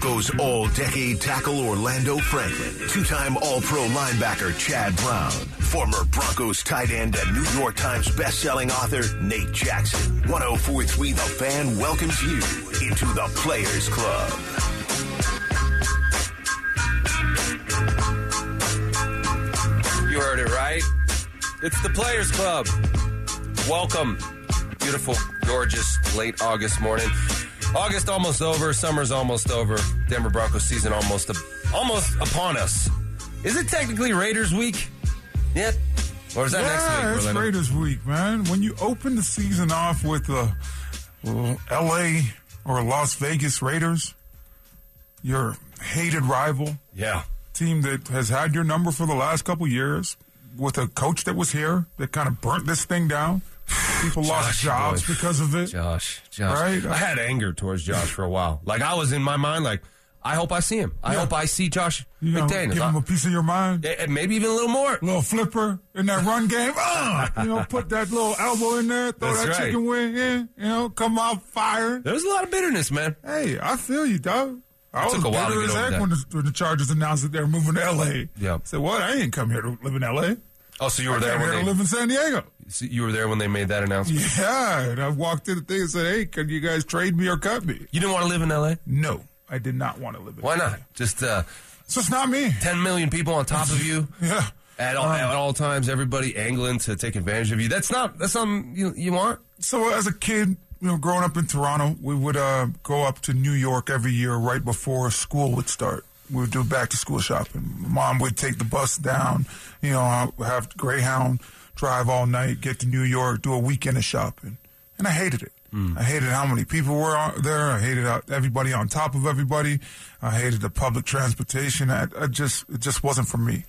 Broncos all decade tackle Orlando Franklin, two time All Pro linebacker Chad Brown, former Broncos tight end and New York Times best-selling author Nate Jackson. 1043 The Fan welcomes you into the Players Club. You heard it right. It's the Players Club. Welcome. Beautiful, gorgeous, late August morning. August almost over. Summer's almost over. Denver Broncos season almost almost upon us. Is it technically Raiders week yet? Or is that yeah, next week? it's Orlando? Raiders week, man. When you open the season off with the uh, L.A. or Las Vegas Raiders, your hated rival, Yeah. team that has had your number for the last couple years, with a coach that was here that kind of burnt this thing down. People lost Josh, jobs boy. because of it. Josh, Josh. Right? I had anger towards Josh for a while. Like I was in my mind, like I hope I see him. I Yeah. hope I see Josh You know, McDaniels. give him a piece of your mind. Maybe even a little more. A little flipper in that run game. Ah, you know, put that little elbow in there, throw That's that right. chicken wing in, you know, come out firing. There was a lot of bitterness, man. Hey, I feel you, dog. I was took a while to bitter as heck when the, when the Chargers announced that they were moving to L.A. Yeah. I said, what? I ain't come here to live in L.A. Oh, so you were I there when they live in San Diego. so you were there when they made that announcement. Yeah, and I walked in the thing and said, hey, can you guys trade me or cut me? You didn't want to live in L.A. No, I did not want to live in Why LA. not? Just uh, So it's not me. 10 million people on top of you Yeah. at all, at all times. Everybody angling to take advantage of you. That's not that's something you you want. So as a kid, you know, growing up in Toronto, we would uh, go up to New York every year right before school would start. We would do back to school shopping. Mom would take the bus down, you know, have Greyhound, drive all night, get to New York, do a weekend of shopping. And I hated it. Hmm. I hated how many people were there. I hated everybody on top of everybody. I hated the public transportation. I, I just, it just wasn't for me.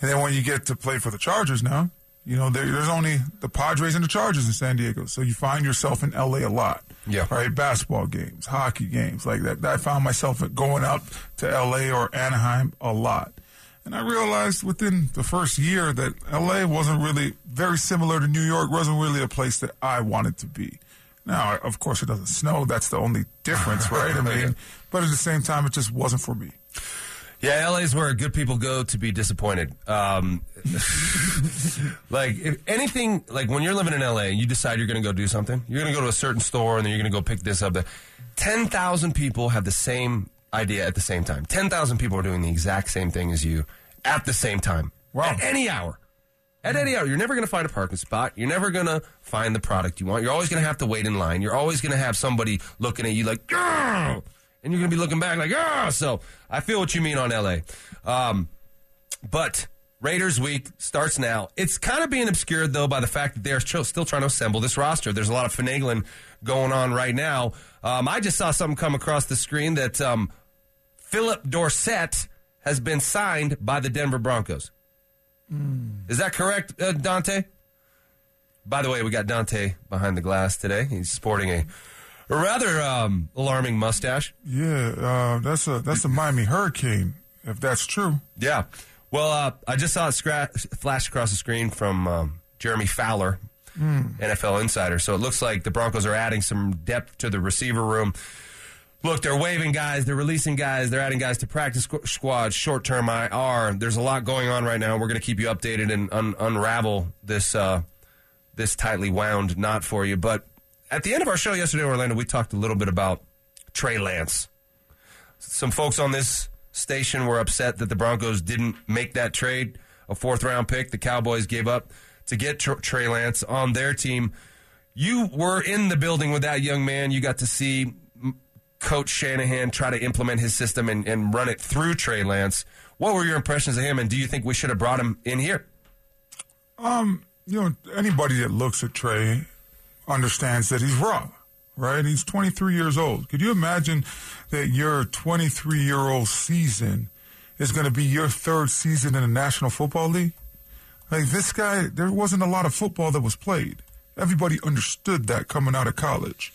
And then when you get to play for the Chargers now, you know, there, there's only the Padres and the Chargers in San Diego. So you find yourself in LA a lot. Yeah. Right? Basketball games, hockey games, like that. I found myself going up to LA or Anaheim a lot. And I realized within the first year that LA wasn't really very similar to New York, wasn't really a place that I wanted to be. Now, of course, it doesn't snow. That's the only difference, right? I mean, but at the same time, it just wasn't for me. Yeah, LA is where good people go to be disappointed. Um, like if anything, like when you're living in LA and you decide you're going to go do something, you're going to go to a certain store and then you're going to go pick this up. There, ten thousand people have the same idea at the same time. Ten thousand people are doing the exact same thing as you at the same time. Wow. At any hour. At any hour, you're never going to find a parking spot. You're never going to find the product you want. You're always going to have to wait in line. You're always going to have somebody looking at you like, "Grr!" And you're going to be looking back like, ah. So I feel what you mean on LA. Um, but Raiders week starts now. It's kind of being obscured though by the fact that they're still trying to assemble this roster. There's a lot of finagling going on right now. Um, I just saw something come across the screen that um, Phillip Dorsett has been signed by the Denver Broncos. Is that correct, uh, Dante? By the way, we got Dante behind the glass today. He's sporting a rather um, alarming mustache. Yeah, uh, that's a that's a Miami Hurricane, if that's true. Yeah. Well, uh, I just saw it flash across the screen from um, Jeremy Fowler, NFL insider. So it looks like the Broncos are adding some depth to the receiver room. Look, they're waving guys, they're releasing guys, they're adding guys to practice squ- squad, short term IR. There's a lot going on right now. We're going to keep you updated and un- unravel this uh, this tightly wound knot for you. But at the end of our show yesterday in Orlando, we talked a little bit about Trey Lance some folks on this station were upset that the Broncos didn't make that trade, a fourth round pick the Cowboys gave up to get Tr- Trey Lance on their team. You were in the building with that young man. You got to see Coach Shanahan try to implement his system and, and run it through Trey Lance. What were your impressions of him, and do you think we should have brought him in here? Um, you know, anybody that looks at Trey understands that he's raw, right? He's 23 years old. Could you imagine that your 23 year old season is going to be your third season in the National Football League? Like this guy, there wasn't a lot of football that was played. Everybody understood that coming out of college.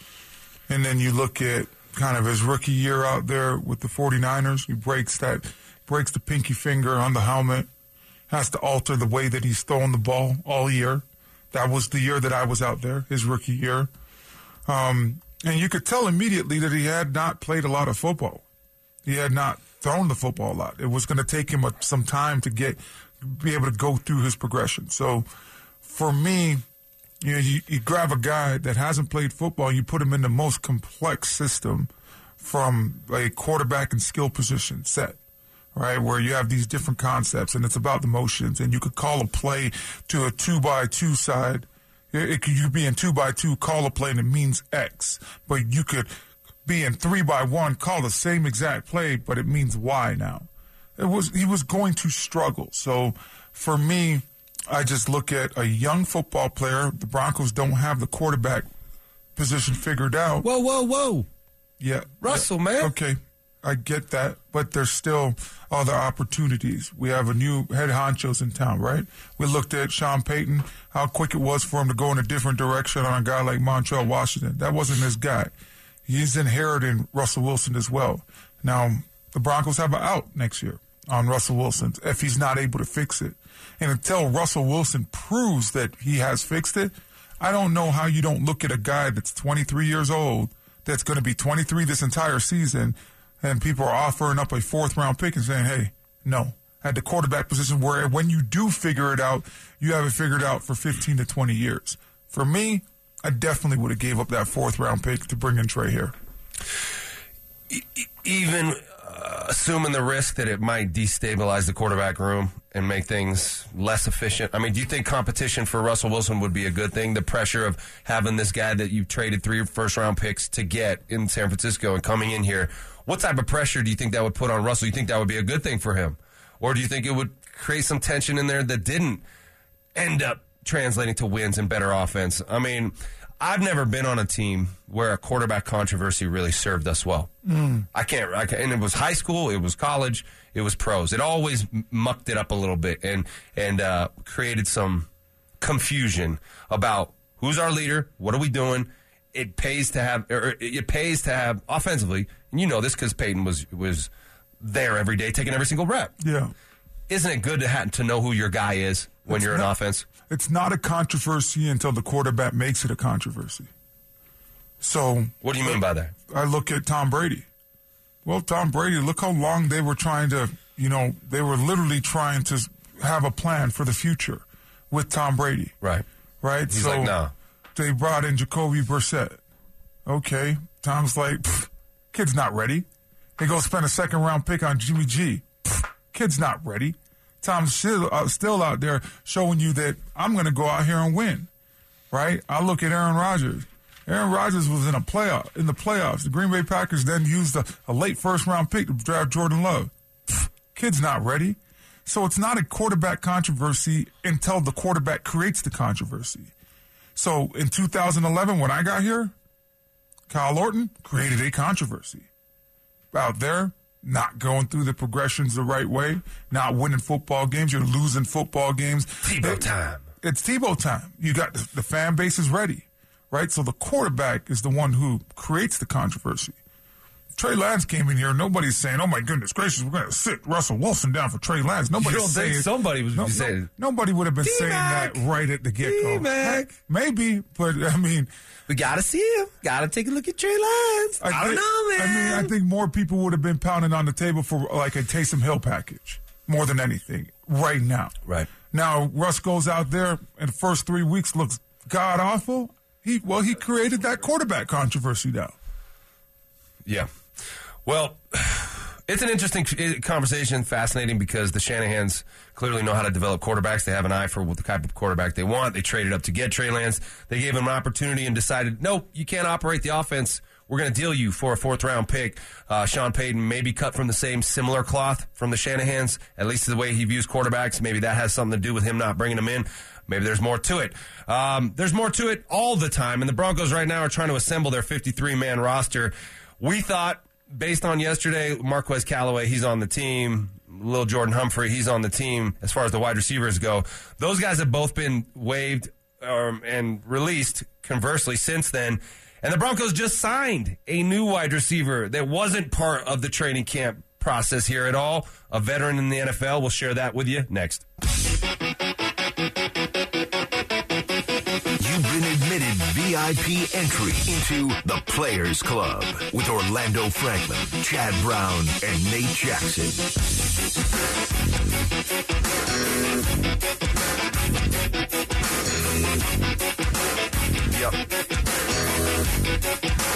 And then you look at kind of his rookie year out there with the 49ers. He breaks that, breaks the pinky finger on the helmet, has to alter the way that he's throwing the ball all year. That was the year that I was out there, his rookie year. Um, and you could tell immediately that he had not played a lot of football. He had not thrown the football a lot. It was going to take him some time to get be able to go through his progression. So for me, you know, you, you grab a guy that hasn't played football, you put him in the most complex system from a quarterback and skill position set right? Where you have these different concepts and it's about the motions and you could call a play to a two by two side. It could, you could be in two by two, call a play and it means X, but you could be in three by one, call the same exact play, but it means Y now. It was, he was going to struggle. So for me, I just look at a young football player. The Broncos don't have the quarterback position figured out. Whoa, whoa, whoa. Yeah. Russell, yeah. man. Okay. I get that, but there's still other opportunities. We have a new head honchos in town, right? We looked at Sean Payton, how quick it was for him to go in a different direction on a guy like Montrell Washington. That wasn't his guy. He's inheriting Russell Wilson as well. Now, the Broncos have an out next year on Russell Wilson if he's not able to fix it. And until Russell Wilson proves that he has fixed it, I don't know how you don't look at a guy that's 23 years old, that's going to be 23 this entire season, and people are offering up a fourth round pick and saying, hey, no. At the quarterback position, where when you do figure it out, you have it figured out for 15 to 20 years. For me, I definitely would have gave up that fourth round pick to bring in Trey here. Even assuming the risk that it might destabilize the quarterback room and make things less efficient. I mean, do you think competition for Russell Wilson would be a good thing? The pressure of having this guy that you traded three first round picks to get in San Francisco and coming in here what type of pressure do you think that would put on Russell? You think that would be a good thing for him? Or do you think it would create some tension in there that didn't end up translating to wins and better offense? I mean, I've never been on a team where a quarterback controversy really served us well. Mm. I, can't, I can't, and it was high school, it was college, it was pros. It always mucked it up a little bit and and uh, created some confusion about who's our leader, what are we doing. It pays to have, or it pays to have offensively and you know this because Peyton was was there every day, taking every single rep. Yeah. Isn't it good to have, to know who your guy is when it's you're not, in offense? It's not a controversy until the quarterback makes it a controversy. So, what do you mean by that? I look at Tom Brady. Well, Tom Brady, look how long they were trying to, you know, they were literally trying to have a plan for the future with Tom Brady. Right. Right. He's so like, nah. They brought in Jacoby Brissett. Okay. Tom's like, Kid's not ready. They go spend a second round pick on Jimmy G. Kid's not ready. Still, uh, still out there showing you that I'm going to go out here and win. Right? I look at Aaron Rodgers. Aaron Rodgers was in a playoff in the playoffs. The Green Bay Packers then used a, a late first round pick to draft Jordan Love. Kid's not ready. So it's not a quarterback controversy until the quarterback creates the controversy. So in 2011, when I got here, Kyle Orton created a controversy out there, not going through the progressions the right way, not winning football games. You're losing football games. Tebow it, time. It's Tebow time. You got the, the fan base is ready, right? So the quarterback is the one who creates the controversy. Trey Lance came in here. Nobody's saying, "Oh my goodness gracious, we're going to sit Russell Wilson down for Trey Lance." Nobody's saying somebody was no, saying. No, nobody would have been D-Mac. saying that right at the get go. Maybe, but I mean, we got to see him. Got to take a look at Trey Lance. I, I don't know, man. I mean, I think more people would have been pounding on the table for like a Taysom Hill package more than anything right now. Right now, Russ goes out there and the first three weeks looks god awful. He well, he created that quarterback controversy now. Yeah. Well, it's an interesting conversation, fascinating because the Shanahans clearly know how to develop quarterbacks. They have an eye for what the type of quarterback they want. They traded up to get Trey Lance. They gave him an opportunity and decided, no, you can't operate the offense. We're going to deal you for a fourth round pick. Uh, Sean Payton may be cut from the same similar cloth from the Shanahans, at least the way he views quarterbacks. Maybe that has something to do with him not bringing them in. Maybe there's more to it. Um, there's more to it all the time. And the Broncos right now are trying to assemble their 53 man roster. We thought based on yesterday, Marquez Callaway, he's on the team. Lil Jordan Humphrey, he's on the team as far as the wide receivers go. Those guys have both been waived um, and released conversely since then. And the Broncos just signed a new wide receiver that wasn't part of the training camp process here at all. A veteran in the NFL. We'll share that with you next. VIP entry into the Players Club with Orlando Franklin, Chad Brown, and Nate Jackson. Yep.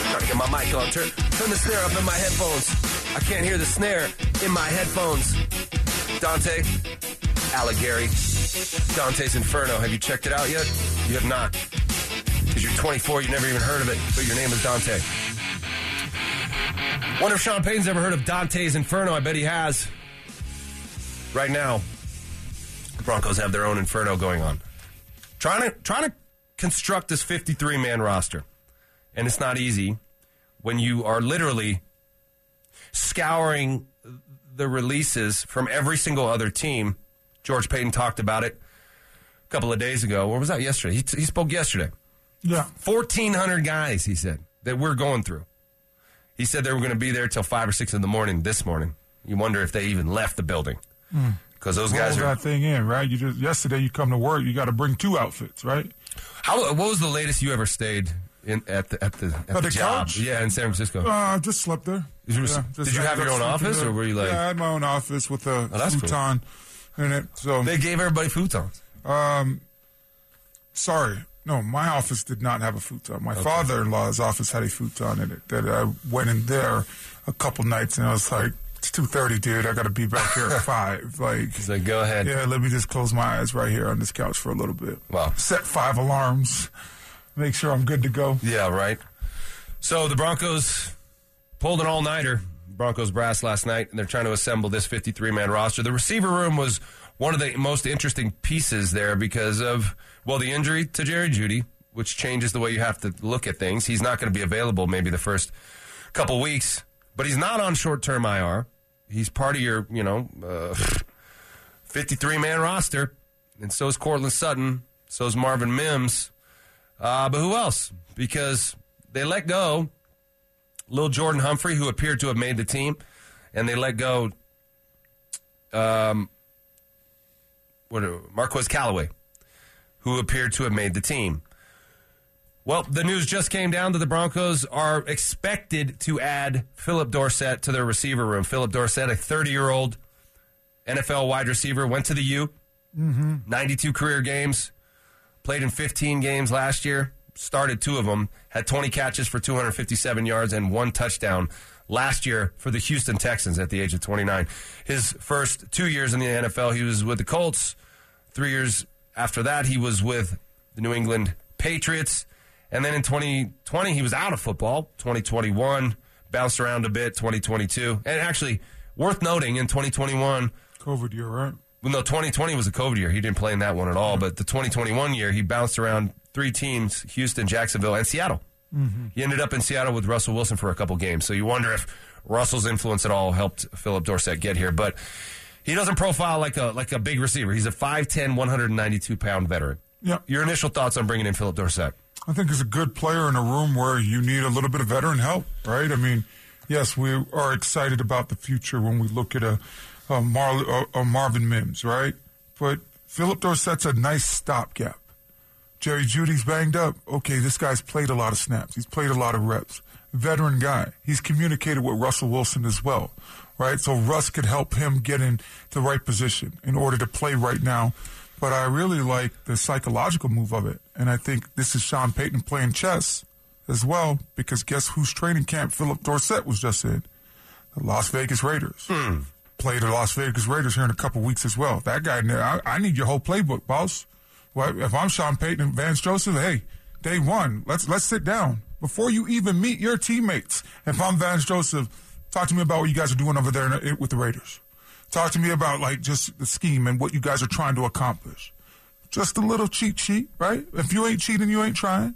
Trying to get my mic on. Turn, turn the snare up in my headphones. I can't hear the snare in my headphones. Dante Alighieri. Dante's Inferno. Have you checked it out yet? You have not. You're 24, you never even heard of it, but your name is Dante. Wonder if Sean Payton's ever heard of Dante's Inferno. I bet he has. Right now, the Broncos have their own Inferno going on. Trying to trying to construct this 53 man roster. And it's not easy when you are literally scouring the releases from every single other team. George Paton talked about it a couple of days ago. Or was that yesterday? He, he spoke yesterday. Yeah. 1,400 guys, he said, that we're going through. He said they were going to be there till 5 or 6 in the morning this morning. You wonder if they even left the building. Because those guys Roll are. that thing in, right? You just yesterday you come to work, you got to bring two outfits, right? How, what was the latest you ever stayed in at the, at the, at the job? couch? Yeah, in San Francisco. Uh, just slept there. Did you- Yeah, did you have your own office, there. or were you like- Yeah, I had my own office with a Oh, that's cool. futon in it. So They gave everybody futons. sorry. No, my office did not have a futon. My father-in-law's office had a futon in it. That I went in there a couple nights and I was like, "It's two thirty, dude. I got to be back here at five. Like, He's like, go ahead. yeah, let me just close my eyes right here on this couch for a little bit. Wow. Set five alarms. Make sure I'm good to go. Yeah, right. So the Broncos pulled an all nighter. Broncos brass last night, and they're trying to assemble this 53 man roster. The receiver room was one of the most interesting pieces there because of, well, the injury to Jerry Jeudy, which changes the way you have to look at things. He's not going to be available maybe the first couple weeks, but he's not on short term IR. He's part of your, you know, uh, 53 man roster. And so is Courtland Sutton. So is Marvin Mims. Uh, but who else? Because they let go Lil Jordan Humphrey, who appeared to have made the team, and they let go um, what Marquez Callaway, who appeared to have made the team. Well, the news just came down that the Broncos are expected to add Phillip Dorsett to their receiver room. Phillip Dorsett, a 30 year old NFL wide receiver, went to the U, mm-hmm. 92 career games, played in 15 games last year, started two of them, had 20 catches for 257 yards and one touchdown last year for the Houston Texans at the age of 29. His first two years in the NFL, he was with the Colts. Three years after that, he was with the New England Patriots. And then in 2020, he was out of football. 2021, bounced around a bit. 2022. And actually, worth noting, in 2021, COVID year, right? well, no, 2020 was a COVID year. He didn't play in that one at all. But the 2021 year, he bounced around three teams Houston, Jacksonville, and Seattle. Mm-hmm. He ended up in Seattle with Russell Wilson for a couple games. So you wonder if Russell's influence at all helped Phillip Dorsett get here. But he doesn't profile like a like a big receiver. He's a 5'10, 192 pound veteran. Yeah. Your initial thoughts on bringing in Phillip Dorsett? I think he's a good player in a room where you need a little bit of veteran help, right? I mean, yes, we are excited about the future when we look at a, a, Mar- a, a Marvin Mims, right? But Phillip Dorsett's a nice stopgap. Jerry Jeudy's banged up. Okay, this guy's played a lot of snaps. He's played a lot of reps. Veteran guy. He's communicated with Russell Wilson as well, right? So Russ could help him get in the right position in order to play right now. But I really like the psychological move of it. And I think this is Sean Payton playing chess as well, because guess whose training camp Phillip Dorsett was just in? The Las Vegas Raiders. Hmm. Play the Las Vegas Raiders here in a couple weeks as well. That guy, I, I need your whole playbook, boss. Well, if I'm Sean Payton and Vance Joseph, hey, day one, let's let's sit down before you even meet your teammates. If I'm Vance Joseph, talk to me about what you guys are doing over there in, with the Raiders. Talk to me about like just the scheme and what you guys are trying to accomplish. Just a little cheat sheet, right? If you ain't cheating, you ain't trying,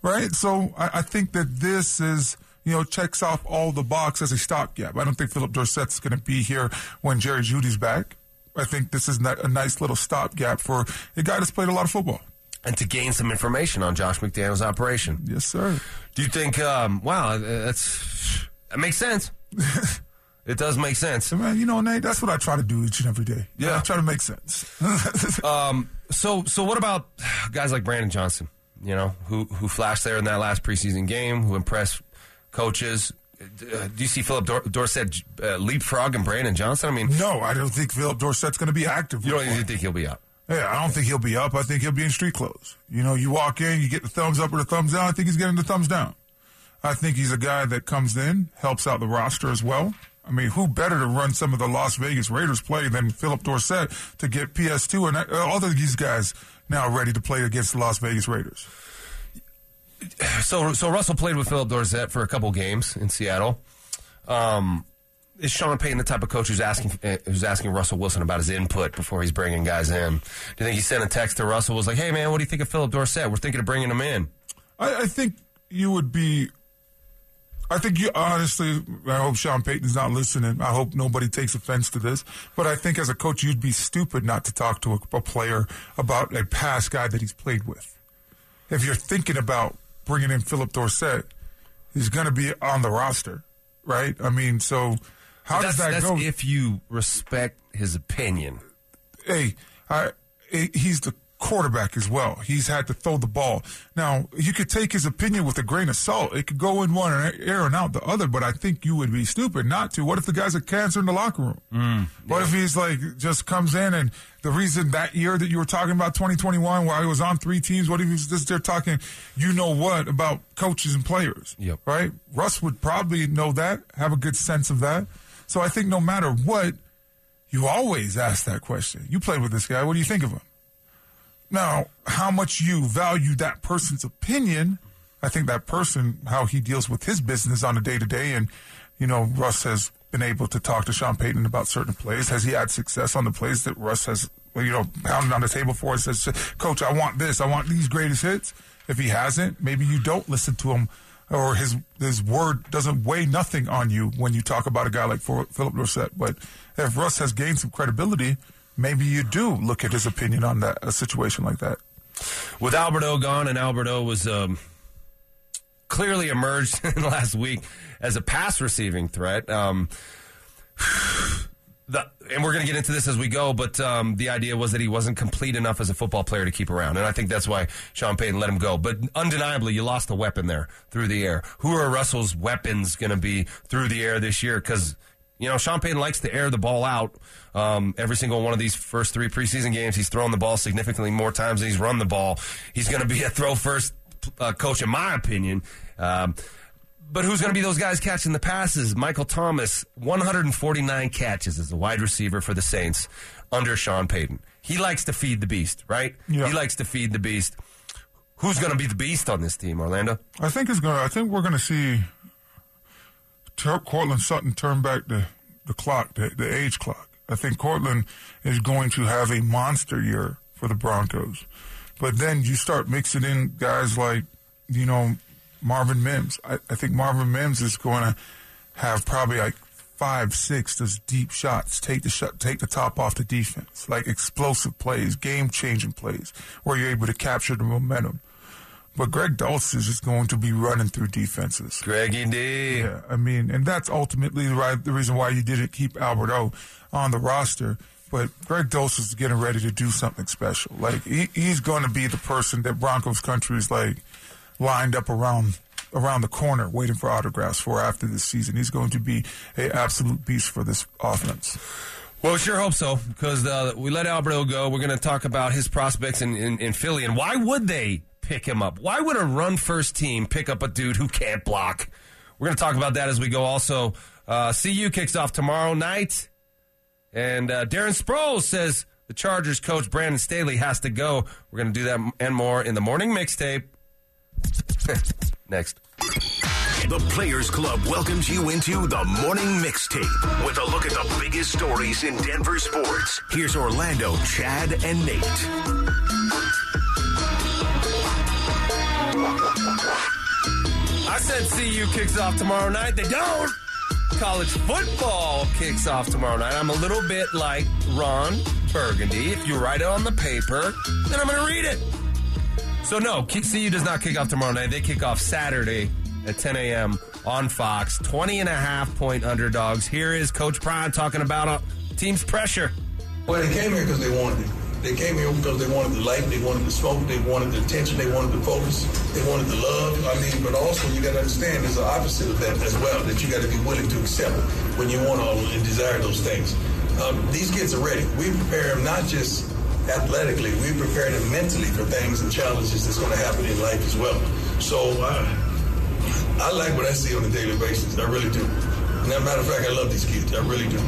right? So I, I think that this is you know checks off all the box as a stopgap. I don't think Phillip Dorsett's going to be here when Jerry Jeudy's back. I think this is a nice little stopgap for a guy that's played a lot of football. And to gain some information on Josh McDaniel's operation. Yes, sir. Do you think, um, wow, that's, that makes sense. it does make sense. Man, you know, Nate, that's what I try to do each and every day. Yeah. I try to make sense. Um, so, so what about guys like Brandon Johnson? you know, who who flashed there in that last preseason game, who impressed coaches. Uh, do you see Phillip Dor- Dorsett uh, leapfrog and Brandon Johnson? I mean, No, I don't think Phillip Dorsett's going to be active. you don't even think he'll be up. Yeah, I don't think he'll be up. I think he'll be in street clothes. You know, you walk in, you get the thumbs up or the thumbs down. I think he's getting the thumbs down. I think he's a guy that comes in, helps out the roster as well. I mean, who better to run some of the Las Vegas Raiders play than Phillip Dorsett to get PS2 and all of these guys now ready to play against the Las Vegas Raiders? So, so Russell played with Phillip Dorsett for a couple games in Seattle. Um, is Sean Payton the type of coach who's asking who's asking Russell Wilson about his input before he's bringing guys in? Do you think he sent a text to Russell was like, "Hey man, what do you think of Phillip Dorsett? We're thinking of bringing him in." I, I think you would be. I think you honestly. I hope Sean Payton's not listening. I hope nobody takes offense to this. But I think as a coach, you'd be stupid not to talk to a, a player about a past guy that he's played with. If you're thinking about bringing in Phillip Dorsett, he's going to be on the roster, right? I mean, so how does that that's go? if you respect his opinion. hey, I, he's the quarterback as well. He's had to throw the ball. Now, you could take his opinion with a grain of salt. It could go in one ear and out the other, but I think you would be stupid not to. What if the guy's a cancer in the locker room? Mm, what if he's like, just comes in and the reason that year that you were talking about 2021 while he was on three teams, what if he's just there talking, you know what, about coaches and players? Yep. Right? Russ would probably know that, have a good sense of that. So I think no matter what, you always ask that question. You played with this guy. What do you think of him? Now, how much you value that person's opinion, I think that person, how he deals with his business on a day to day. And, you know, Russ has been able to talk to Sean Payton about certain plays. Has he had success on the plays that Russ has, you know, pounded on the table for and says, Coach, I want this. I want these greatest hits. If he hasn't, maybe you don't listen to him or his his word doesn't weigh nothing on you when you talk about a guy like Phillip Dorsett. But if Russ has gained some credibility, maybe you do look at his opinion on that a situation like that. With Alberto gone, and Alberto was um, clearly emerged in the last week as a pass receiving threat. Um, the, and we're going to get into this as we go, but um, the idea was that he wasn't complete enough as a football player to keep around, and I think that's why Sean Payton let him go. But undeniably, you lost a weapon there through the air. Who are Russell's weapons going to be through the air this year? Because you know Sean Payton likes to air the ball out. Um, every single one of these first three preseason games, he's thrown the ball significantly more times than he's run the ball. He's going to be a throw first uh, coach, in my opinion. Um, but who's going to be those guys catching the passes? Michael Thomas, 149 catches as a wide receiver for the Saints under Sean Payton. He likes to feed the beast, right? Yeah. He likes to feed the beast. Who's going to be the beast on this team, Orlando? I think it's gonna. I think we're gonna see Tur- Courtland Sutton turned back the the clock, the, the age clock. I think Courtland is going to have a monster year for the Broncos, but then you start mixing in guys like you know Marvin Mims. I, I think Marvin Mims is going to have probably like five, six those deep shots, take the shot, take the top off the defense, like explosive plays, game changing plays, where you're able to capture the momentum. But Greg Dulcich is just going to be running through defenses. Greggy D. Yeah, I mean, and that's ultimately the, right, the reason why you didn't keep Alberto on the roster. But Greg Dulcich is getting ready to do something special. Like he, he's going to be the person that Broncos country is like lined up around around the corner waiting for autographs for after this season. He's going to be a absolute beast for this offense. Well, we sure hope so because uh, we let Alberto go. We're going to talk about his prospects in, in, in Philly and why would they pick him up? Why would a run first team pick up a dude who can't block? We're going to talk about that as we go. Also, uh, CU kicks off tomorrow night, and uh, Darren Sproles says the Chargers coach Brandon Staley has to go. We're going to do that and more in the morning mixtape. Next. The Players Club welcomes you into the morning mixtape with a look at the biggest stories in Denver sports. Here's Orlando, Chad, and Nate. I said CU kicks off tomorrow night. They don't. College football kicks off tomorrow night. I'm a little bit like Ron Burgundy. If you write it on the paper, then I'm going to read it. So, no, CU does not kick off tomorrow night. They kick off Saturday at 10 a.m. on Fox. 20 and a half point underdogs. Here is Coach Prime talking about a team's pressure. Well, they came here because they wanted it. They came here because they wanted the light, they wanted the smoke, they wanted the attention, they wanted the focus, they wanted the love. I mean, but also you got to understand there's an opposite of that as well that you got to be willing to accept when you want all and desire those things. Um, these kids are ready. We prepare them not just athletically, we prepare them mentally for things and challenges that's going to happen in life as well. So I like what I see on a daily basis. I really do. And as a matter of fact, I love these kids. I really do.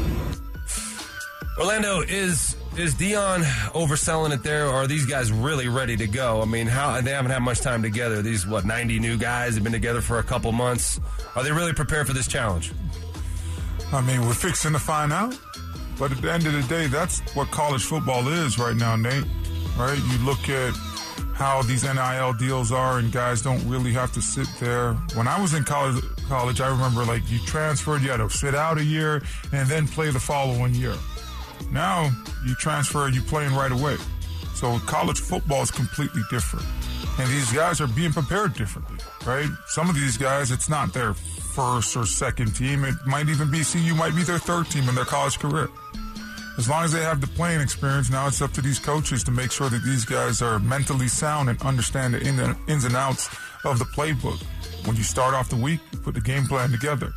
Orlando is is Deion overselling it there, or are these guys really ready to go? I mean, how they haven't had much time together. These what ninety new guys have been together for a couple months. Are they really prepared for this challenge? I mean, we're fixing to find out. But at the end of the day, that's what college football is right now, Nate. Right? You look at how these NIL deals are, and guys don't really have to sit there. When I was in college, college, I remember like you transferred, you had to sit out a year and then play the following year. Now you transfer, you playing right away. So college football is completely different. And these guys are being prepared differently, right? Some of these guys, it's not their first or second team. It might even be CU might be their third team in their college career. As long as they have the playing experience, now it's up to these coaches to make sure that these guys are mentally sound and understand the ins and outs of the playbook. When you start off the week, you put the game plan together.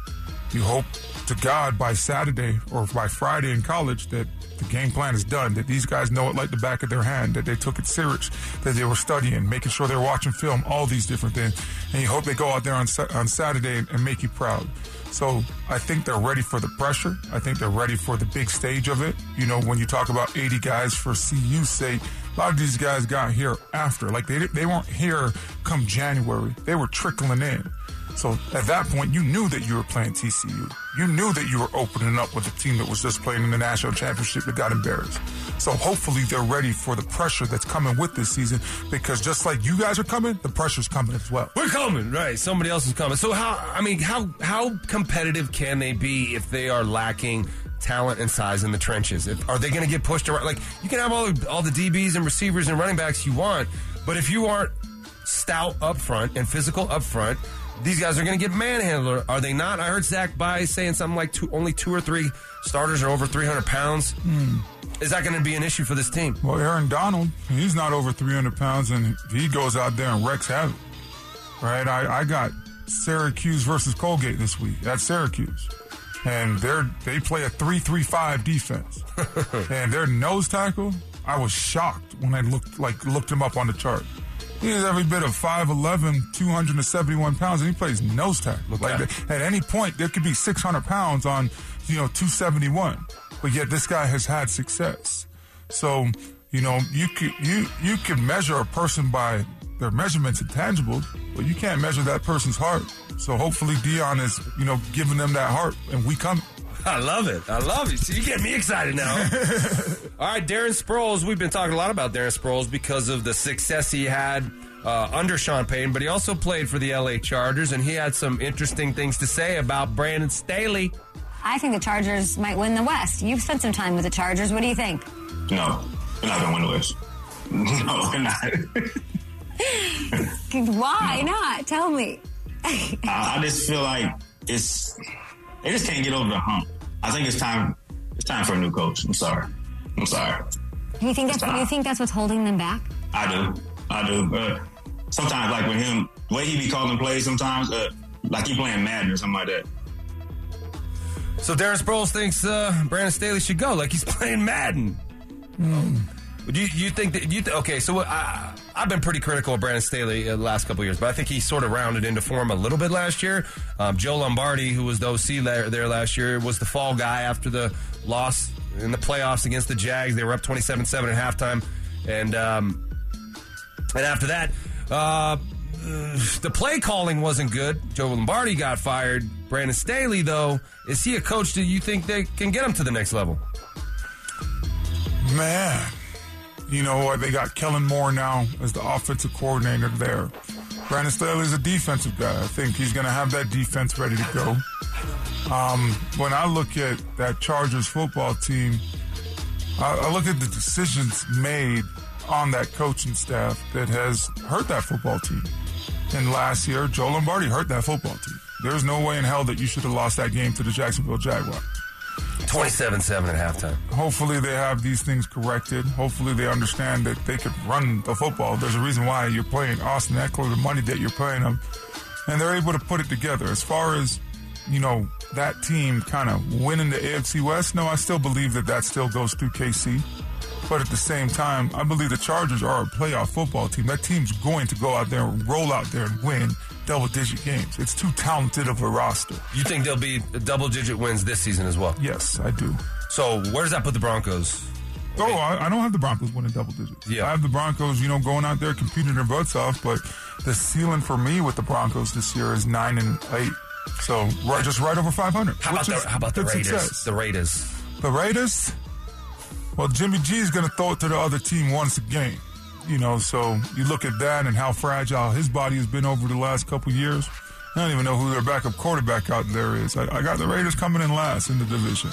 You hope to God by Saturday or by Friday in college that the game plan is done, that these guys know it like the back of their hand, that they took it serious, that they were studying, making sure they're watching film, all these different things. And you hope they go out there on, on Saturday and make you proud. So I think they're ready for the pressure. I think they're ready for the big stage of it. You know, when you talk about 80 guys for CU's sake, a lot of these guys got here after. Like they they weren't here come January. They were trickling in. So at that point, you knew that you were playing TCU. You knew that you were opening up with a team that was just playing in the national championship that got embarrassed. So hopefully they're ready for the pressure that's coming with this season because just like you guys are coming, the pressure's coming as well. We're coming, right? Somebody else is coming. So how? I mean, how how competitive can they be if they are lacking? talent and size in the trenches. If, are they going to get pushed around? Like you can have all all the DBs and receivers and running backs you want, but if you aren't stout up front and physical up front, these guys are going to get manhandled, are they not? I heard Zach By saying something like two, only two or three starters are over 300 pounds. Mm. Is that going to be an issue for this team? Well, Aaron Donald, he's not over 300 pounds, and he goes out there and wrecks havoc. Right? I, I got Syracuse versus Colgate this week at Syracuse. And they're they play a three-three-five defense. and their nose tackle, I was shocked when I looked like looked him up on the chart. He has every bit of 5'11", 271 pounds, and he plays nose tackle. Like at any point, there could be 600 pounds on, you know, 271. But yet this guy has had success. So, you know, you could you you can measure a person by their measurements and tangibles, but you can't measure that person's heart. So hopefully Deion is, you know, giving them that heart, and we come. I love it. I love it. See, you get me excited now. All right, Darren Sproles. We've been talking a lot about Darren Sproles because of the success he had uh, under Sean Payton, but he also played for the LA Chargers, and he had some interesting things to say about Brandon Staley. I think the Chargers might win the West. You've spent some time with the Chargers. What do you think? No, they're not going to win the West. No, they're not. Why no. not? Tell me. I, I just feel like it's they just can't get over the hump. I think it's time. It's time for a new coach. I'm sorry. I'm sorry. You think that's you think that's what's holding them back? I do. I do. Uh, sometimes, like with him, the way he be calling plays, sometimes, uh, like he playing Madden or something like that. So Darren Sproles thinks uh, Brandon Staley should go, like he's playing Madden. Mm. Do you, you think that you th- okay? So what? I, I've been pretty critical of Brandon Staley uh, the last couple years, but I think he sort of rounded into form a little bit last year. Um, Joe Lombardi, who was the OC there, there last year, was the fall guy after the loss in the playoffs against the Jags. They were up twenty-seven seven at halftime, and um, and after that, uh, the play calling wasn't good. Joe Lombardi got fired. Brandon Staley, though, is he a coach that you think they can get him to the next level? Man, you know what? They got Kellen Moore now as the offensive coordinator there. Brandon Staley is a defensive guy. I think he's going to have that defense ready to go. Um, when I look at that Chargers football team, I, I look at the decisions made on that coaching staff that has hurt that football team. And last year, Joe Lombardi hurt that football team. There's no way in hell that you should have lost that game to the Jacksonville Jaguars. 27-7 at halftime. Hopefully they have these things corrected. Hopefully they understand that they could run the football. There's a reason why you're playing Austin Ekeler the money that you're paying them, and they're able to put it together. As far as you know, that team kind of winning the AFC West. No, I still believe that that still goes through KC. But at the same time, I believe the Chargers are a playoff football team. That team's going to go out there and roll out there and win double digit games. It's too talented of a roster. You think there'll be double digit wins this season as well? Yes, I do. So where does that put the Broncos? Oh, I, I don't have the Broncos winning double digits. Yeah. I have the Broncos, you know, going out there competing their butts off. But the ceiling for me with the Broncos this year is nine and eight. So right, just right over 500. How about which the, is how about the Raiders? success. The Raiders. The Raiders, well, Jimmy G is going to throw it to the other team once a game. You know, so you look at that and how fragile his body has been over the last couple years. I don't even know who their backup quarterback out there is. I, I got the Raiders coming in last in the division.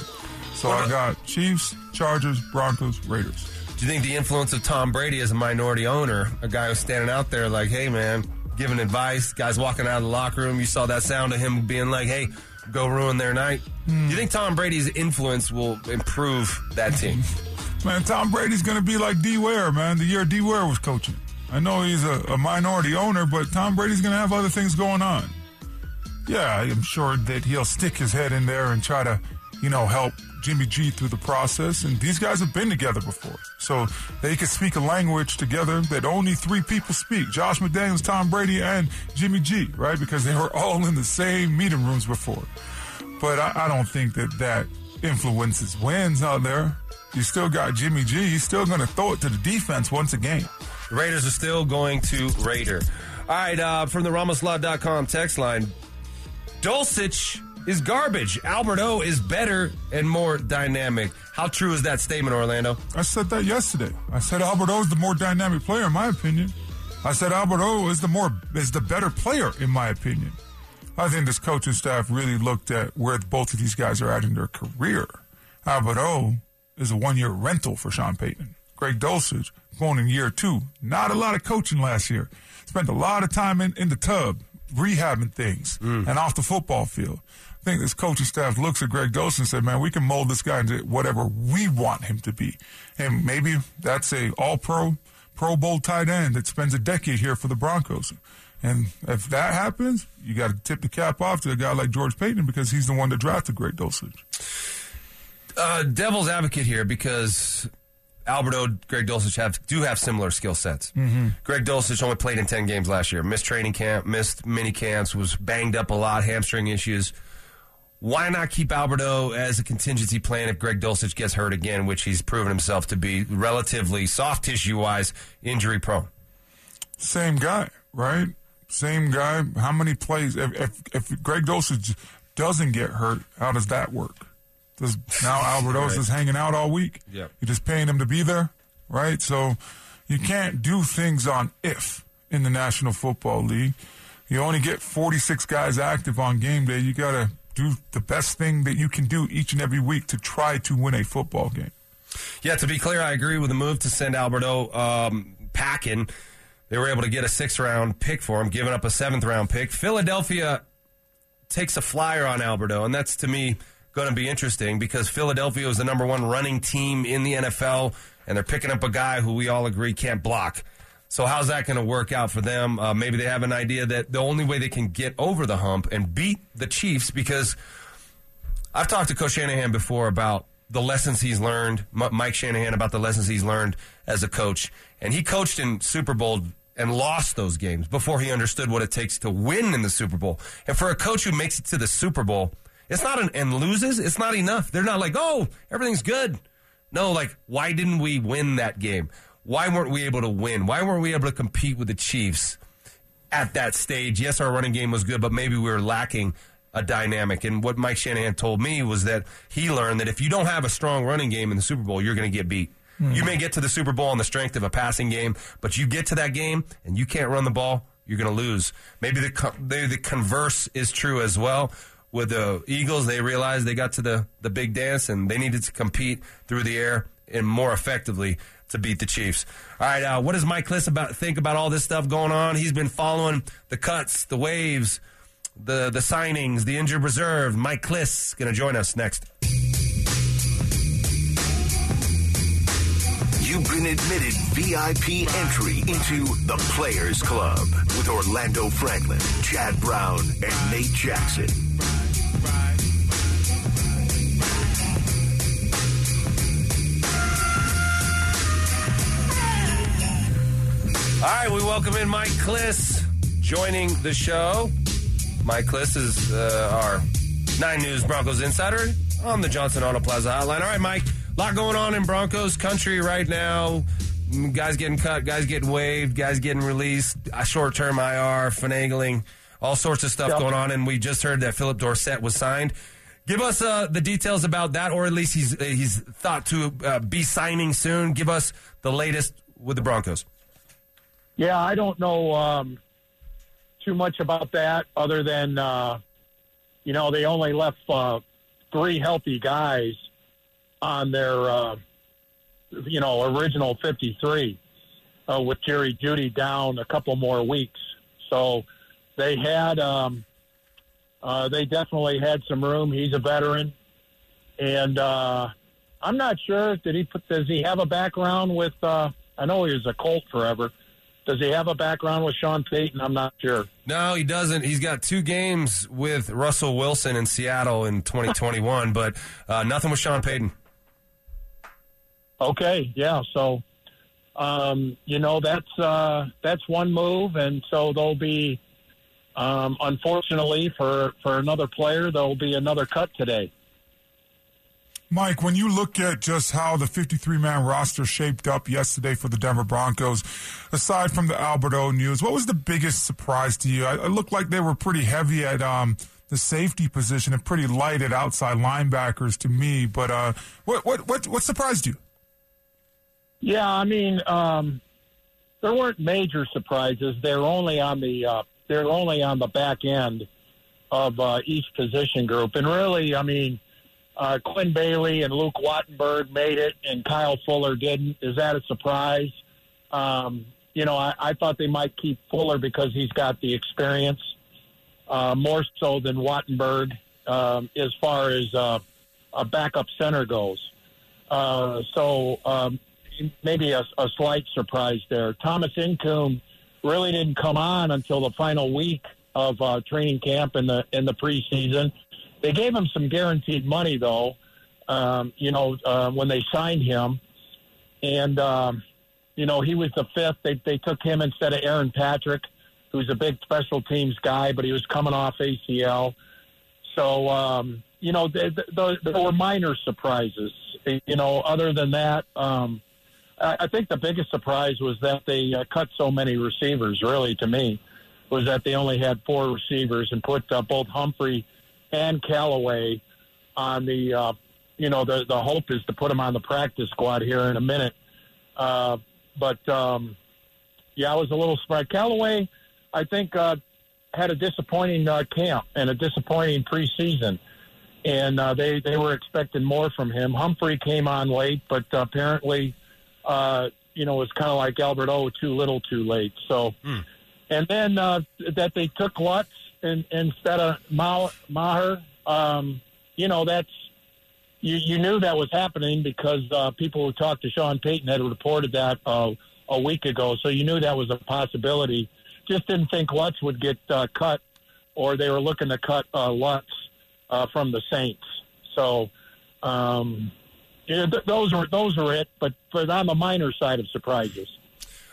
So I got Chiefs, Chargers, Broncos, Raiders. Do you think the influence of Tom Brady as a minority owner, a guy who's standing out there like, hey, man, giving advice, guys walking out of the locker room, you saw that sound of him being like, hey, go ruin their night? Hmm. Do you think Tom Brady's influence will improve that team? Man, Tom Brady's going to be like D. Ware, man, the year D. Ware was coaching. I know he's a, a minority owner, but Tom Brady's going to have other things going on. Yeah, I am sure that he'll stick his head in there and try to, you know, help Jimmy G through the process. And these guys have been together before. So they can speak a language together that only three people speak Josh McDaniels, Tom Brady, and Jimmy G, right? Because they were all in the same meeting rooms before. But I, I don't think that that influences wins out there. You still got Jimmy G. He's still going to throw it to the defense once a game. The Raiders are still going to Raider. All right, uh, from the RamosLaw.com text line, Dulcich is garbage. Alberto is better and more dynamic. How true is that statement, Orlando? I said that yesterday. I said Alberto is the more dynamic player, in my opinion. I said Alberto is the more is the better player, in my opinion. I think this coaching staff really looked at where both of these guys are at in their career. Alberto is a one year rental for Sean Payton. Greg Dulcich going in year two. Not a lot of coaching last year. Spent a lot of time in, in the tub, rehabbing things, mm. and off the football field. I think this coaching staff looks at Greg Dulcich and said, man, we can mold this guy into whatever we want him to be. And maybe that's a all pro, pro bowl tight end that spends a decade here for the Broncos. And if that happens, you got to tip the cap off to a guy like George Paton because he's the one that drafted Greg Dulcich. Uh, devil's advocate here because Alberto, Greg Dulcich have do have similar skill sets. Greg Dulcich only played in ten games last year. Missed training camp, missed mini camps, was banged up a lot, hamstring issues. Why not keep Alberto as a contingency plan if Greg Dulcich gets hurt again, which he's proven himself to be relatively soft tissue wise injury prone? Same guy, right? Same guy. How many plays? If, if, if Greg Dulcich doesn't get hurt, how does that work? Does now Alberto's Right. is hanging out all week? Yep. You're just paying him to be there, right? So you can't do things on if in the National Football League. You only get 46 guys active on game day. You got to do the best thing that you can do each and every week to try to win a football game. Yeah, to be clear, I agree with the move to send Alberto um, packing. They were able to get a sixth round pick for him, giving up a seventh round pick. Philadelphia takes a flyer on Alberto, and that's to me going to be interesting because Philadelphia is the number one running team in the NFL, and they're picking up a guy who we all agree can't block. So how's that going to work out for them? Uh, maybe they have an idea that the only way they can get over the hump and beat the Chiefs because I've talked to Coach Shanahan before about the lessons he's learned, M- Mike Shanahan about the lessons he's learned as a coach. And he coached in Super Bowl and lost those games before he understood what it takes to win in the Super Bowl. And for a coach who makes it to the Super Bowl, it's not an and loses, it's not enough. They're not like, "Oh, everything's good." No, like, why didn't we win that game? Why weren't we able to win? Why weren't we able to compete with the Chiefs? at that stage, yes, our running game was good, but maybe we were lacking a dynamic. And what Mike Shanahan told me was that he learned that if you don't have a strong running game in the Super Bowl, you're going to get beat. Hmm. You may get to the Super Bowl on the strength of a passing game, but you get to that game and you can't run the ball, you're going to lose. Maybe the maybe the converse is true as well with the Eagles, they realized they got to the, the big dance and they needed to compete through the air and more effectively to beat the Chiefs. All right, uh, what does Mike Klis about think about all this stuff going on? He's been following the cuts, the waves, the the signings, the injured reserve. Mike Klis going to join us next. You've been admitted VIP entry into the Players Club with Orlando Franklin, Chad Brown, and Nate Jackson. All right, we welcome in Mike Klis joining the show. Mike Klis is uh, our Nine News Broncos insider on the Johnson Auto Plaza hotline. All right, Mike, a lot going on in Broncos country right now. Guys getting cut, guys getting waived, guys getting released, short term IR, finagling, all sorts of stuff Yep. going on. And we just heard that Phillip Dorsett was signed. Give us uh, the details about that, or at least he's uh, he's thought to uh, be signing soon. Give us the latest with the Broncos. Yeah, I don't know um, too much about that other than, uh, you know, they only left uh, three healthy guys on their, uh, you know, original 53 uh, with Jerry Jeudy down a couple more weeks. So they had, um, uh, they definitely had some room. He's a veteran. And uh, I'm not sure, did he put, does he have a background with, uh, I know he was a Colt forever. Does he have a background with Sean Payton? I'm not sure. No, he doesn't. He's got two games with Russell Wilson in Seattle in 2021, but uh, nothing with Sean Payton. Okay, yeah. So, um, you know, that's uh, that's one move, and so there'll be, um, unfortunately for for another player, there'll be another cut today. Mike, when you look at just how the 53 man roster shaped up yesterday for the Denver Broncos, aside from the Albert O news, what was the biggest surprise to you? It looked like they were pretty heavy at um, the safety position and pretty light at outside linebackers to me. But uh, what, what, what, what surprised you? Yeah, I mean, um, there weren't major surprises. They're only on the uh, they're only on the back end of uh, each position group, and really, I mean, uh, Quinn Bailey and Luke Wattenberg made it, and Kyle Fuller didn't. Is that a surprise? Um, you know, I, I thought they might keep Fuller because he's got the experience uh, more so than Wattenberg um, as far as uh, a backup center goes. Uh, so um, maybe a, a slight surprise there. Thomas Incoom really didn't come on until the final week of uh, training camp in the in the preseason. They gave him some guaranteed money though. Um, you know uh, when they signed him, and um, you know he was the fifth. They they took him instead of Aaron Patrick, who's a big special teams guy, but he was coming off ACL. So um, you know there, there, there were minor surprises. You know, other than that. Um, I I think the biggest surprise was that they uh, cut so many receivers. Really, to me, was that they only had four receivers and put uh, both Humphrey and Callaway on the. Uh, you know, the the hope is to put them on the practice squad here in a minute. Uh, but um, yeah, I was a little surprised. Callaway, I think, uh, had a disappointing uh, camp and a disappointing preseason, and uh, they they were expecting more from him. Humphrey came on late, but uh, apparently uh, you know, it's kind of like Albert O, too little, too late. So, and then uh, that they took Lutz in, instead of Ma- Maher, um, you know, that's you, you knew that was happening because uh, people who talked to Sean Payton had reported that uh, a week ago. So you knew that was a possibility. Just didn't think Lutz would get uh, cut, or they were looking to cut uh, Lutz uh, from the Saints. So. Um, yeah, th- those were those were it, but but on the minor side of surprises.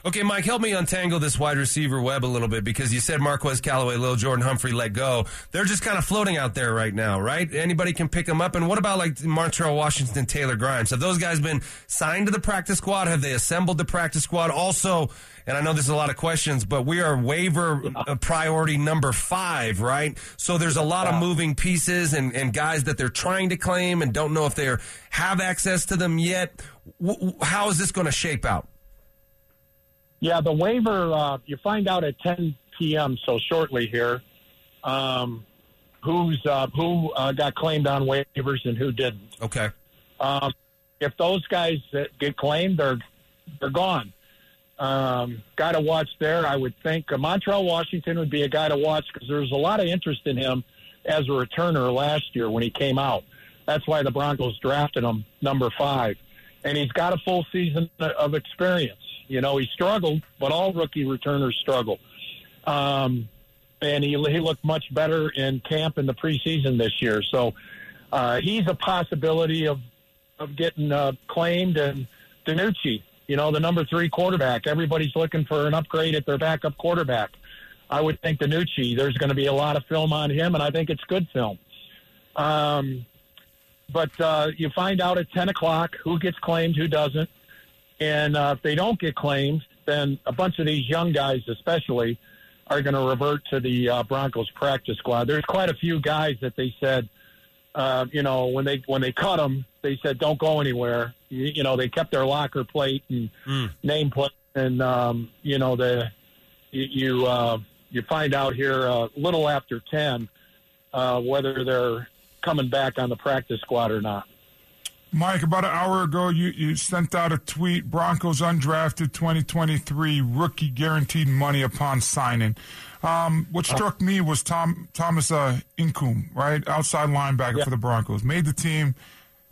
Okay, Mike, help me untangle this wide receiver web a little bit because you said Marquez Callaway, Lil Jordan Humphrey let go. They're just kind of floating out there right now, right? Anybody can pick them up. And what about like Montrell Washington, Taylor Grimes? Have those guys been signed to the practice squad? Have they assembled the practice squad? Also, and I know there's a lot of questions, but we are waiver uh, priority number five, right? So there's a lot of moving pieces and, and guys that they're trying to claim and don't know if they have access to them yet. W- w- how is this going to shape out? Yeah, the waiver uh, you find out at 10 p.m. So shortly here, um, who's uh, who uh, got claimed on waivers and who didn't. Okay. Um, if those guys that get claimed, they're they're gone. Um, guy to watch there, I would think. Uh, Montrell Washington would be a guy to watch because there was a lot of interest in him as a returner last year when he came out. That's why the Broncos drafted him number five. and he's got a full season of experience. You know, he struggled, but all rookie returners struggle. Um, and he, he looked much better in camp in the preseason this year. So uh, he's a possibility of of getting uh, claimed. And DiNucci, you know, the number three quarterback. Everybody's looking for an upgrade at their backup quarterback. I would think DiNucci. There's going to be a lot of film on him, and I think it's good film. Um, but uh, you find out at 10 o'clock who gets claimed, who doesn't. And uh, if they don't get claimed, then a bunch of these young guys, especially, are going to revert to the uh, Broncos practice squad. There's quite a few guys that they said, uh, you know, when they when they cut them, they said don't go anywhere. You, you know, they kept their locker plate and Mm. name plate, and um, you know the you you, uh, you find out here a little after ten uh, whether they're coming back on the practice squad or not. Mike, about an hour ago, you, you sent out a tweet Broncos undrafted 2023 rookie guaranteed money upon signing. Um, what struck me was Tom Thomas uh, right? Outside linebacker Yeah. for the Broncos. Made the team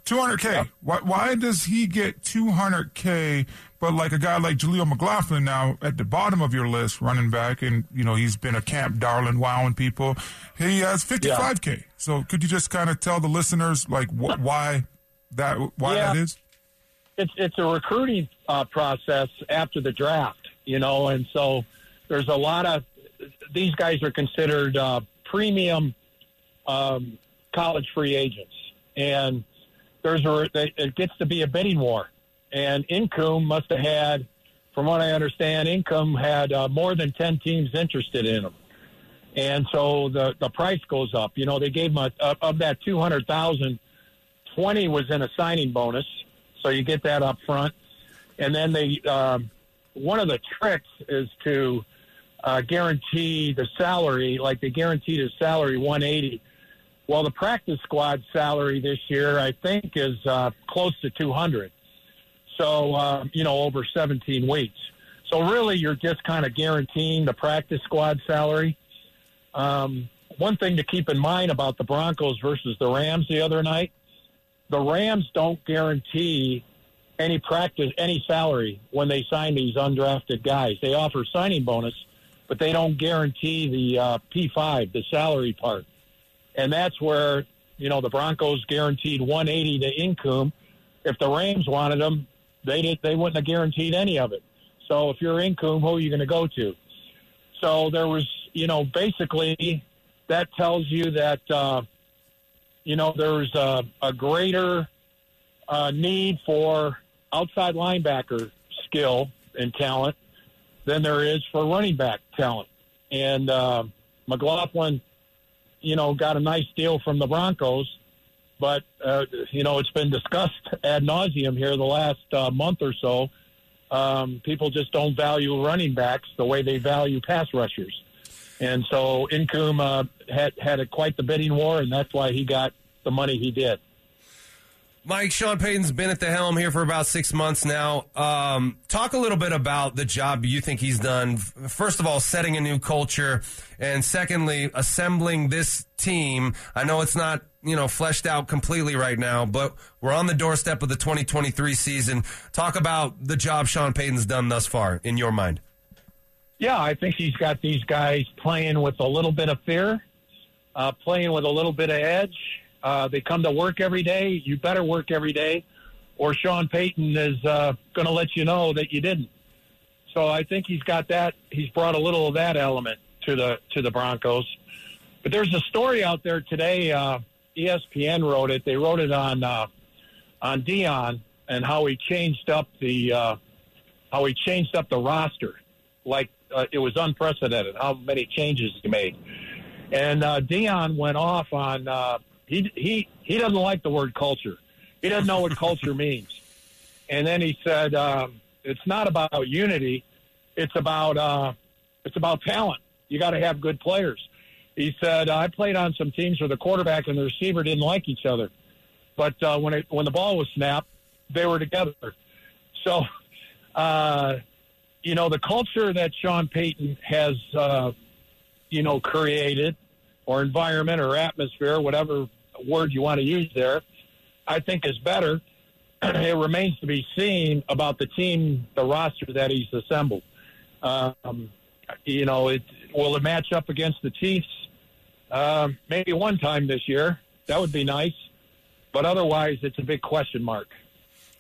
200K. Why, why does he get 200K, but like a guy like Jaleel McLaughlin now at the bottom of your list, running back, and, you know, he's been a camp darling, wowing people. He has 55K. So could you just kind of tell the listeners, like, wh- why that why Yeah. that is? it's it's a recruiting uh, process after the draft, you know, and so there's a lot of these guys are considered uh, premium um, college free agents, and there's a it gets to be a bidding war, and Incoom must have had, from what I understand, Incoom had uh, more than ten teams interested in him. And so the the price goes up. You know, they gave him a, of of that two hundred thousand, twenty was in a signing bonus, so you get that up front. And then they, um, one of the tricks is to uh, guarantee the salary, like they guaranteed his salary 180. Well, the practice squad salary this year, I think, is uh, close to 200. So, uh, you know, over 17 weeks. So really, you're just kind of guaranteeing the practice squad salary. Um, one thing to keep in mind about the Broncos versus the Rams the other night, the Rams don't guarantee any practice, any salary when they sign these undrafted guys. They offer signing bonus, but they don't guarantee the uh, P5, the salary part. And that's where, you know, the Broncos guaranteed 180 to Incoom. If the Rams wanted them, they did, they wouldn't have guaranteed any of it. So if you're Incoom, who are you going to go to? So there was, you know, basically that tells you that, uh, you know, there's a, a greater uh, need for outside linebacker skill and talent than there is for running back talent. And uh, McLaughlin, you know, got a nice deal from the Broncos, but uh, you know it's been discussed ad nauseum here the last uh, month or so. Um, people just don't value running backs the way they value pass rushers, and so Incoom uh, had had a, quite the bidding war, and that's why he got the money he did. Mike, Sean Payton's been at the helm here for about six months now. Um, talk a little bit about the job you think he's done. First of all, setting a new culture, and secondly, assembling this team. I know it's not you know fleshed out completely right now, but we're on the doorstep of the 2023 season. Talk about the job Sean Payton's done thus far, in your mind. Yeah, I think he's got these guys playing with a little bit of fear, uh, playing with a little bit of edge. Uh, they come to work every day. You better work every day, or Sean Payton is uh, going to let you know that you didn't. So I think he's got that. He's brought a little of that element to the to the Broncos. But there's a story out there today. Uh, ESPN wrote it. They wrote it on uh, on Deion and how he changed up the uh, how he changed up the roster. Like uh, it was unprecedented how many changes he made. And uh, Deion went off on uh, he he he doesn't like the word culture. He doesn't know what culture means. And then he said um, it's not about unity. It's about uh, it's about talent. You got to have good players. He said I played on some teams where the quarterback and the receiver didn't like each other, but uh, when it when the ball was snapped, they were together. So. Uh, you know, the culture that Sean Payton has, uh, you know, created, or environment or atmosphere, whatever word you want to use there, I think is better. it remains to be seen about the team, the roster that he's assembled. Um, you know, it will it match up against the Chiefs? Um, maybe one time this year. That would be nice. But otherwise, it's a big question mark.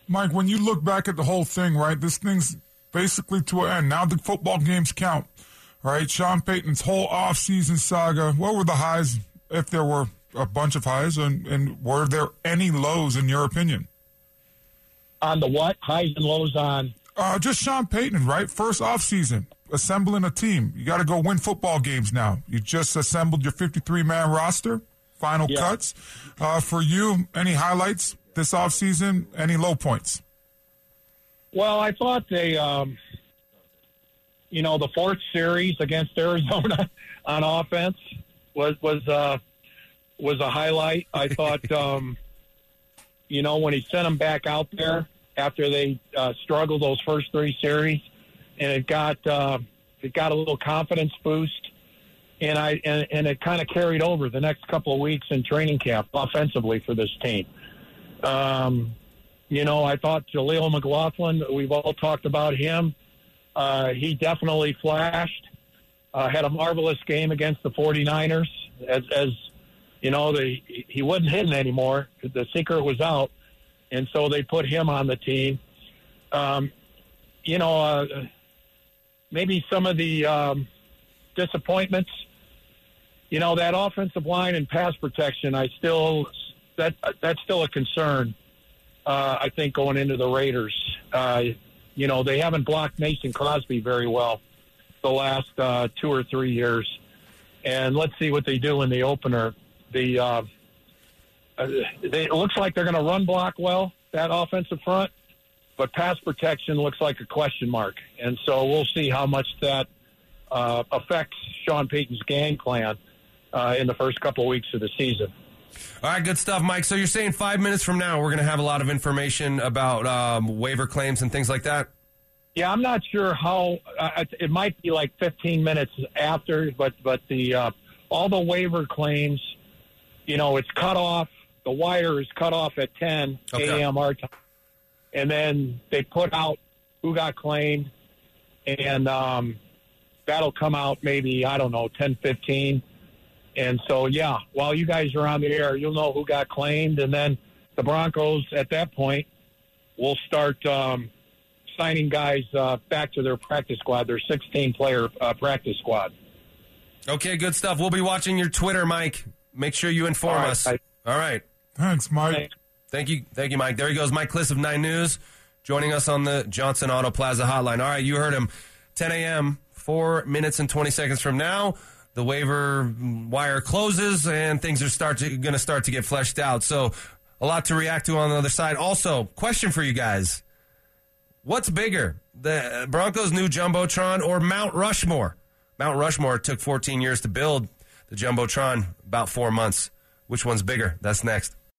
Mike, when you look back at the whole thing, right, this thing's basically to an end. Now the football games count, right? Sean Payton's whole offseason saga. What were the highs, if there were a bunch of highs, and, and were there any lows in your opinion? On the what? Highs and lows on? Uh, just Sean Payton, right? First offseason, assembling a team. You got to go win football games now. You just assembled your 53 man roster, final Yeah. cuts. Uh, for you, any highlights this offseason? Any low points? Well, I thought they, um, you know, the fourth series against Arizona on offense was was uh, was a highlight. I thought, um, you know, when he sent them back out there after they uh, struggled those first three series, and it got uh, it got a little confidence boost, and I and, and it kind of carried over the next couple of weeks in training camp offensively for this team. Um, you know, I thought Jaleel McLaughlin, we've all talked about him. Uh, he definitely flashed, uh, had a marvelous game against the 49ers. As, as you know, the, he wasn't hitting anymore. The secret was out. And so they put him on the team. Um, you know, uh, maybe some of the um, disappointments, you know, that offensive line and pass protection, I still, that that's still a concern uh, I think, going into the Raiders. Uh, you know, they haven't blocked Mason Crosby very well the last uh, two or three years. And let's see what they do in the opener. The uh, uh, they, it looks like they're going to run block well, that offensive front, but pass protection looks like a question mark. And so we'll see how much that uh, affects Sean Payton's game plan uh, in the first couple of weeks of the season. All right, good stuff, Mike. So you're saying five minutes from now we're going to have a lot of information about um, waiver claims and things like that? Yeah, I'm not sure how. Uh, it might be like 15 minutes after, but but the uh, all the waiver claims, you know, it's cut off. The wire is cut off at 10 Okay. a.m. our time, and then they put out who got claimed, and um, that'll come out maybe I don't know 10, 15. And so, yeah, while you guys are on the air, you'll know who got claimed, and then the Broncos at that point will start um, signing guys uh, back to their practice squad, their 16 player uh, practice squad. Okay, good stuff. We'll be watching your Twitter, Mike. Make sure you inform All right, us. I- All right. Thanks, Mike. Thanks. Thank you. Thank you, Mike. There he goes, Mike Klis of 9 News, joining us on the Johnson Auto Plaza hotline. All right, you heard him. 10 a.m., 4 minutes and 20 seconds from now. The waiver wire closes and things are start going to start to get fleshed out. So, a lot to react to on the other side. Also, question for you guys. What's bigger, the Broncos' new Jumbotron or Mount Rushmore? Mount Rushmore took 14 years to build. The Jumbotron, about four months. Which one's bigger? That's next.